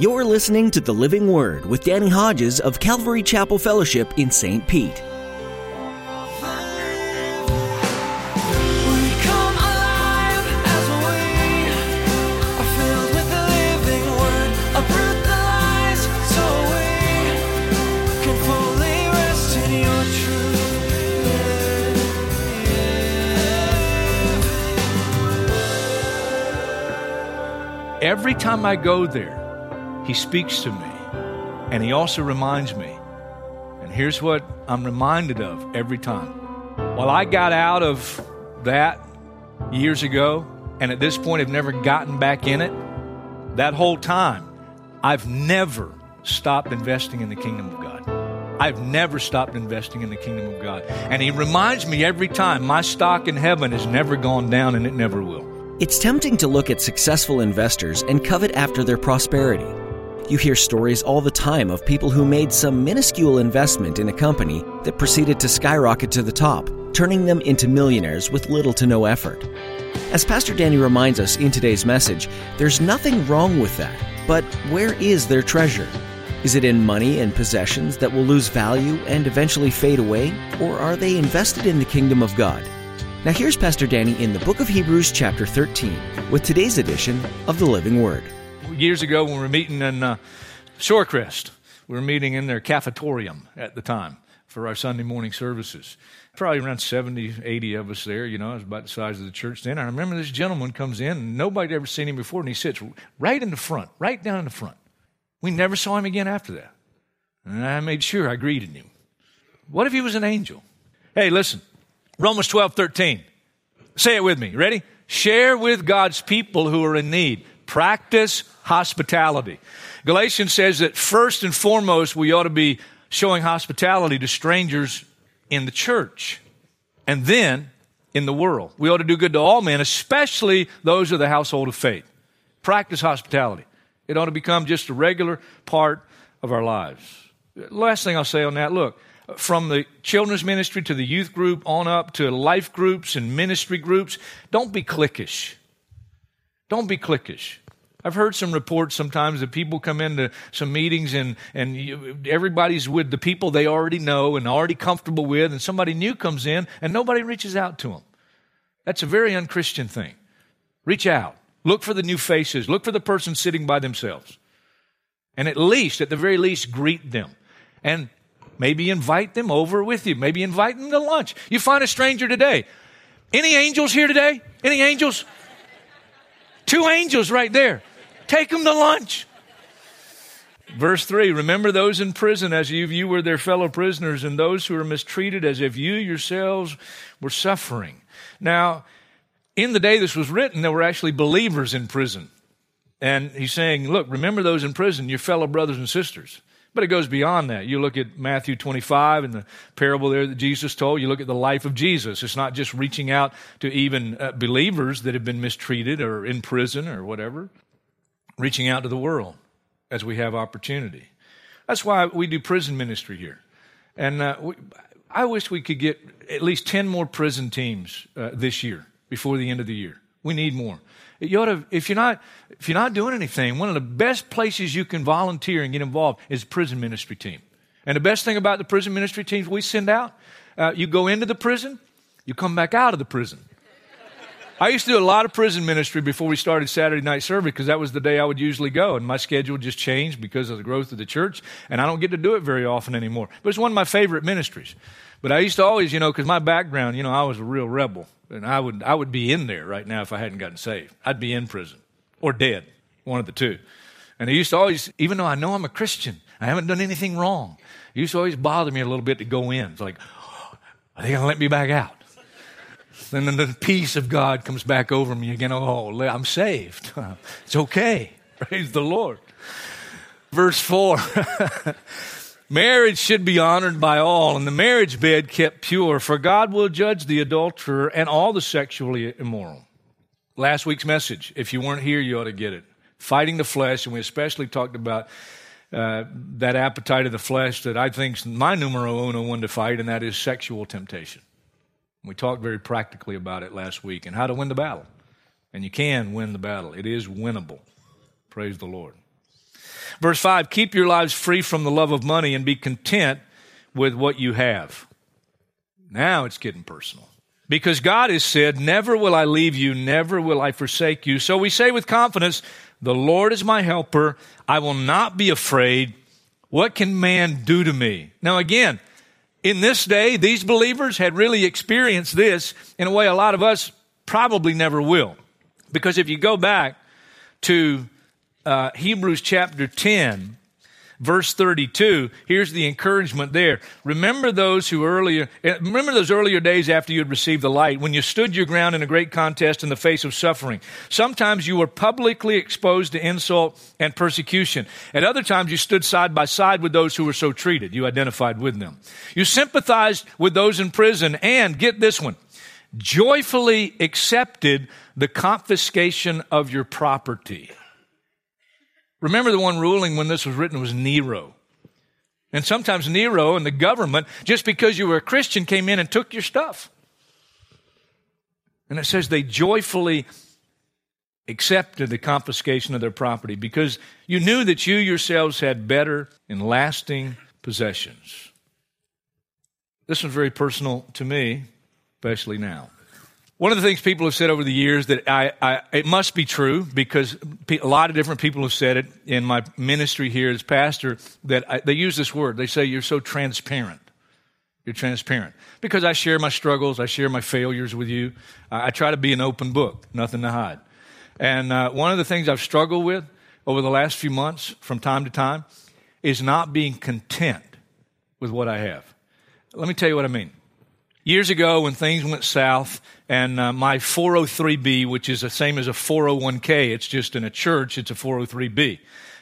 You're listening to The Living Word with Danny Hodges of Calvary Chapel Fellowship in St. Pete. We come alive as we are filled with the living word. Uproot the lies so we can fully rest in your truth. Every time I go there, he speaks to me. And he also reminds me. And here's what I'm reminded of every time. Well, I got out of that years ago, and at this point have never gotten back in it. That whole time, I've never stopped investing in the kingdom of God. I've never stopped investing in the kingdom of God. And he reminds me every time my stock in heaven has never gone down and it never will. It's tempting to look at successful investors and covet after their prosperity. You hear stories all the time of people who made some minuscule investment in a company that proceeded to skyrocket to the top, turning them into millionaires with little to no effort. As Pastor Danny reminds us in today's message, there's nothing wrong with that. But where is their treasure? Is it in money and possessions that will lose value and eventually fade away? Or are they invested in the kingdom of God? Now, here's Pastor Danny in the book of Hebrews, chapter 13, with today's edition of the Living Word. Years ago, when we were meeting in uh, Shorecrest, we were meeting in their cafetorium at the time for our Sunday morning services. Probably around 70, 80 of us there, you know, it was about the size of the church then. I remember this gentleman comes in, and nobody had ever seen him before, and he sits right in the front, right down in the front. We never saw him again after that. And I made sure I greeted him. What if he was an angel? Hey, listen, Romans 12, 13. Say it with me. Ready? Share with God's people who are in need. Practice hospitality. Galatians says that first and foremost, we ought to be showing hospitality to strangers in the church and then in the world. We ought to do good to all men, especially those of the household of faith. Practice hospitality. It ought to become just a regular part of our lives. Last thing I'll say on that look, from the children's ministry to the youth group on up to life groups and ministry groups, don't be cliquish. Don't be cliquish. I've heard some reports sometimes that people come into some meetings and, and you, everybody's with the people they already know and already comfortable with, and somebody new comes in and nobody reaches out to them. That's a very unchristian thing. Reach out. Look for the new faces. Look for the person sitting by themselves. And at least, at the very least, greet them. And maybe invite them over with you. Maybe invite them to lunch. You find a stranger today. Any angels here today? Any angels? Two angels right there. Take them to lunch. Verse 3 Remember those in prison as if you were their fellow prisoners, and those who are mistreated as if you yourselves were suffering. Now, in the day this was written, there were actually believers in prison. And he's saying, Look, remember those in prison, your fellow brothers and sisters. But it goes beyond that. You look at Matthew 25 and the parable there that Jesus told. You look at the life of Jesus. It's not just reaching out to even uh, believers that have been mistreated or in prison or whatever, reaching out to the world as we have opportunity. That's why we do prison ministry here. And uh, we, I wish we could get at least 10 more prison teams uh, this year before the end of the year. We need more. You ought to, if you're not if you're not doing anything, one of the best places you can volunteer and get involved is prison ministry team. And the best thing about the prison ministry teams we send out, uh, you go into the prison, you come back out of the prison. I used to do a lot of prison ministry before we started Saturday night service because that was the day I would usually go, and my schedule just changed because of the growth of the church, and I don't get to do it very often anymore. But it's one of my favorite ministries. But I used to always, you know, because my background, you know, I was a real rebel, and I would I would be in there right now if I hadn't gotten saved. I'd be in prison or dead, one of the two. And it used to always, even though I know I'm a Christian, I haven't done anything wrong. It used to always bother me a little bit to go in. It's like, oh, are they going to let me back out? Then the peace of God comes back over me again. Oh, I'm saved. It's okay. Praise the Lord. Verse 4 Marriage should be honored by all, and the marriage bed kept pure, for God will judge the adulterer and all the sexually immoral. Last week's message, if you weren't here, you ought to get it. Fighting the flesh, and we especially talked about uh, that appetite of the flesh that I think is my numero uno one to fight, and that is sexual temptation. We talked very practically about it last week and how to win the battle. And you can win the battle, it is winnable. Praise the Lord. Verse 5 Keep your lives free from the love of money and be content with what you have. Now it's getting personal. Because God has said, Never will I leave you, never will I forsake you. So we say with confidence, The Lord is my helper. I will not be afraid. What can man do to me? Now, again, in this day, these believers had really experienced this in a way a lot of us probably never will. Because if you go back to uh, Hebrews chapter 10, verse 32 here's the encouragement there. Remember those who earlier eh, remember those earlier days after you had received the light when you stood your ground in a great contest in the face of suffering. Sometimes you were publicly exposed to insult and persecution. At other times you stood side by side with those who were so treated. You identified with them. You sympathized with those in prison and get this one joyfully accepted the confiscation of your property Remember, the one ruling when this was written was Nero. And sometimes Nero and the government, just because you were a Christian, came in and took your stuff. And it says they joyfully accepted the confiscation of their property because you knew that you yourselves had better and lasting possessions. This was very personal to me, especially now. One of the things people have said over the years that I, I, it must be true because a lot of different people have said it in my ministry here as pastor that I, they use this word. They say you're so transparent. You're transparent because I share my struggles, I share my failures with you. I, I try to be an open book, nothing to hide. And uh, one of the things I've struggled with over the last few months, from time to time, is not being content with what I have. Let me tell you what I mean. Years ago, when things went south, and uh, my 403b, which is the same as a 401k, it's just in a church, it's a 403b,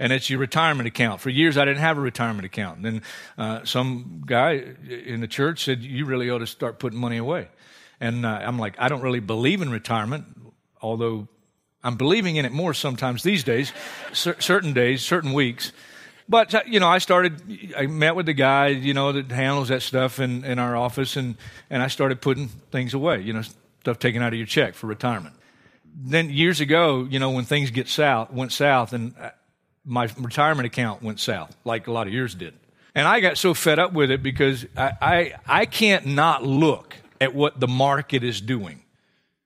and it's your retirement account. For years, I didn't have a retirement account. And then uh, some guy in the church said, "You really ought to start putting money away." And uh, I'm like, I don't really believe in retirement, although I'm believing in it more sometimes these days, certain days, certain weeks. But, uh, you know, I started, I met with the guy, you know, that handles that stuff in, in our office, and, and I started putting things away, you know, stuff taken out of your check for retirement. Then years ago, you know, when things get south, went south, and uh, my retirement account went south, like a lot of yours did. And I got so fed up with it because I, I, I can't not look at what the market is doing.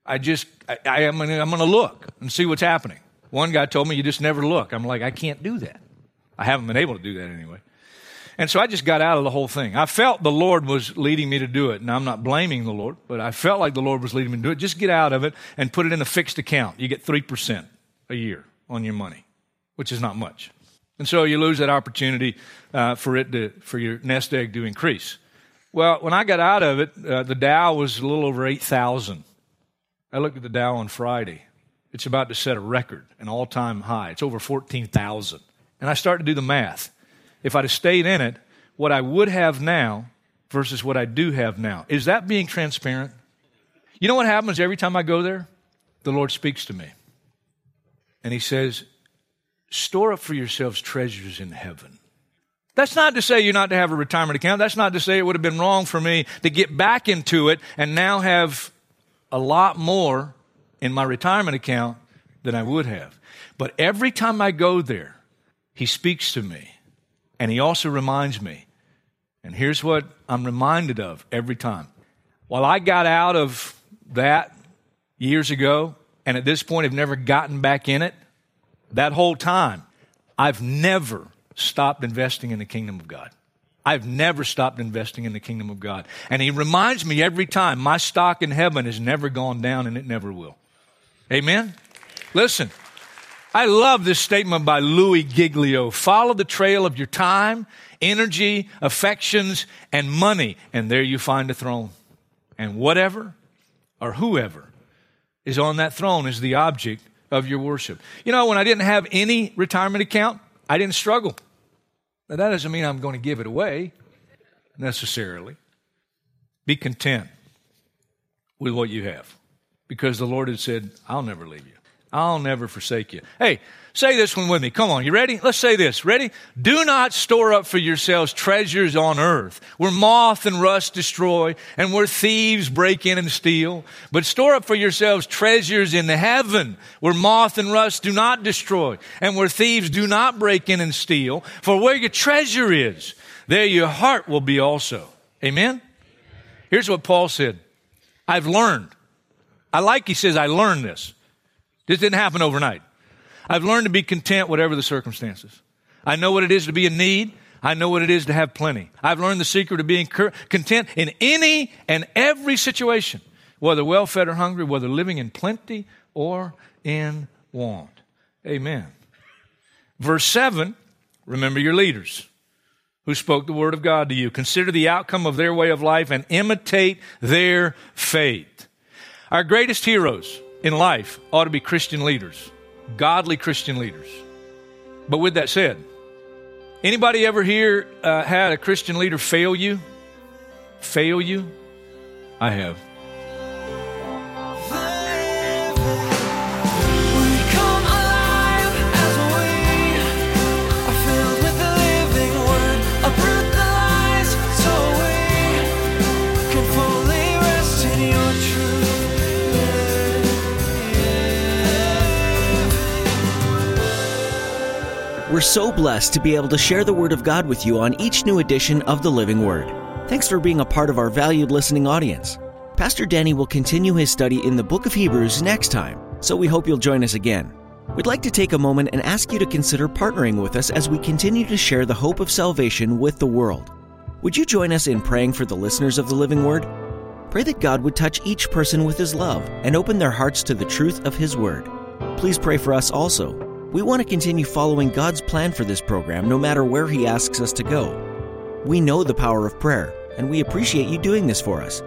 I just, I, I am, I'm going to look and see what's happening. One guy told me, you just never look. I'm like, I can't do that. I haven't been able to do that anyway. And so I just got out of the whole thing. I felt the Lord was leading me to do it. Now I'm not blaming the Lord, but I felt like the Lord was leading me to do it. Just get out of it and put it in a fixed account. You get 3% a year on your money, which is not much. And so you lose that opportunity uh, for it to, for your nest egg to increase. Well, when I got out of it, uh, the Dow was a little over 8,000. I looked at the Dow on Friday. It's about to set a record, an all time high. It's over 14,000. And I start to do the math. If I'd have stayed in it, what I would have now versus what I do have now. Is that being transparent? You know what happens every time I go there? The Lord speaks to me. And He says, Store up for yourselves treasures in heaven. That's not to say you're not to have a retirement account. That's not to say it would have been wrong for me to get back into it and now have a lot more in my retirement account than I would have. But every time I go there, he speaks to me, and He also reminds me. And here's what I'm reminded of every time. While I got out of that years ago, and at this point have never gotten back in it, that whole time, I've never stopped investing in the kingdom of God. I've never stopped investing in the kingdom of God. And he reminds me every time my stock in heaven has never gone down and it never will. Amen? Listen, I love this statement by Louie Giglio. Follow the trail of your time, energy, affections, and money, and there you find a throne. And whatever or whoever is on that throne is the object of your worship. You know, when I didn't have any retirement account, I didn't struggle. Now, that doesn't mean I'm going to give it away necessarily. Be content with what you have because the Lord had said, I'll never leave you. I'll never forsake you. Hey, say this one with me. Come on, you ready? Let's say this. Ready? Do not store up for yourselves treasures on earth where moth and rust destroy and where thieves break in and steal, but store up for yourselves treasures in the heaven where moth and rust do not destroy and where thieves do not break in and steal. For where your treasure is, there your heart will be also. Amen? Here's what Paul said. I've learned. I like he says, I learned this. This didn't happen overnight. I've learned to be content whatever the circumstances. I know what it is to be in need. I know what it is to have plenty. I've learned the secret of being content in any and every situation, whether well fed or hungry, whether living in plenty or in want. Amen. Verse 7 remember your leaders who spoke the word of God to you. Consider the outcome of their way of life and imitate their faith. Our greatest heroes in life ought to be Christian leaders, godly Christian leaders. But with that said, anybody ever here uh, had a Christian leader fail you? Fail you? I have. So blessed to be able to share the Word of God with you on each new edition of the Living Word. Thanks for being a part of our valued listening audience. Pastor Danny will continue his study in the book of Hebrews next time, so we hope you'll join us again. We'd like to take a moment and ask you to consider partnering with us as we continue to share the hope of salvation with the world. Would you join us in praying for the listeners of the Living Word? Pray that God would touch each person with His love and open their hearts to the truth of His Word. Please pray for us also. We want to continue following God's plan for this program no matter where He asks us to go. We know the power of prayer, and we appreciate you doing this for us.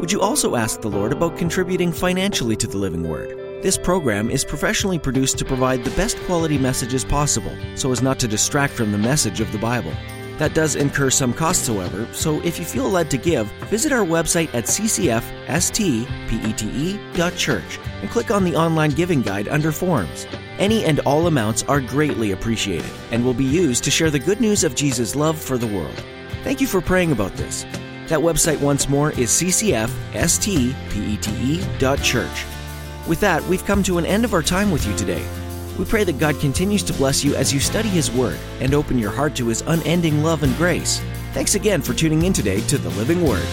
Would you also ask the Lord about contributing financially to the Living Word? This program is professionally produced to provide the best quality messages possible so as not to distract from the message of the Bible. That does incur some costs, however, so if you feel led to give, visit our website at ccfstpete.church and click on the online giving guide under Forms. Any and all amounts are greatly appreciated and will be used to share the good news of Jesus' love for the world. Thank you for praying about this. That website once more is ccfstpete.church. With that, we've come to an end of our time with you today. We pray that God continues to bless you as you study His Word and open your heart to His unending love and grace. Thanks again for tuning in today to the Living Word.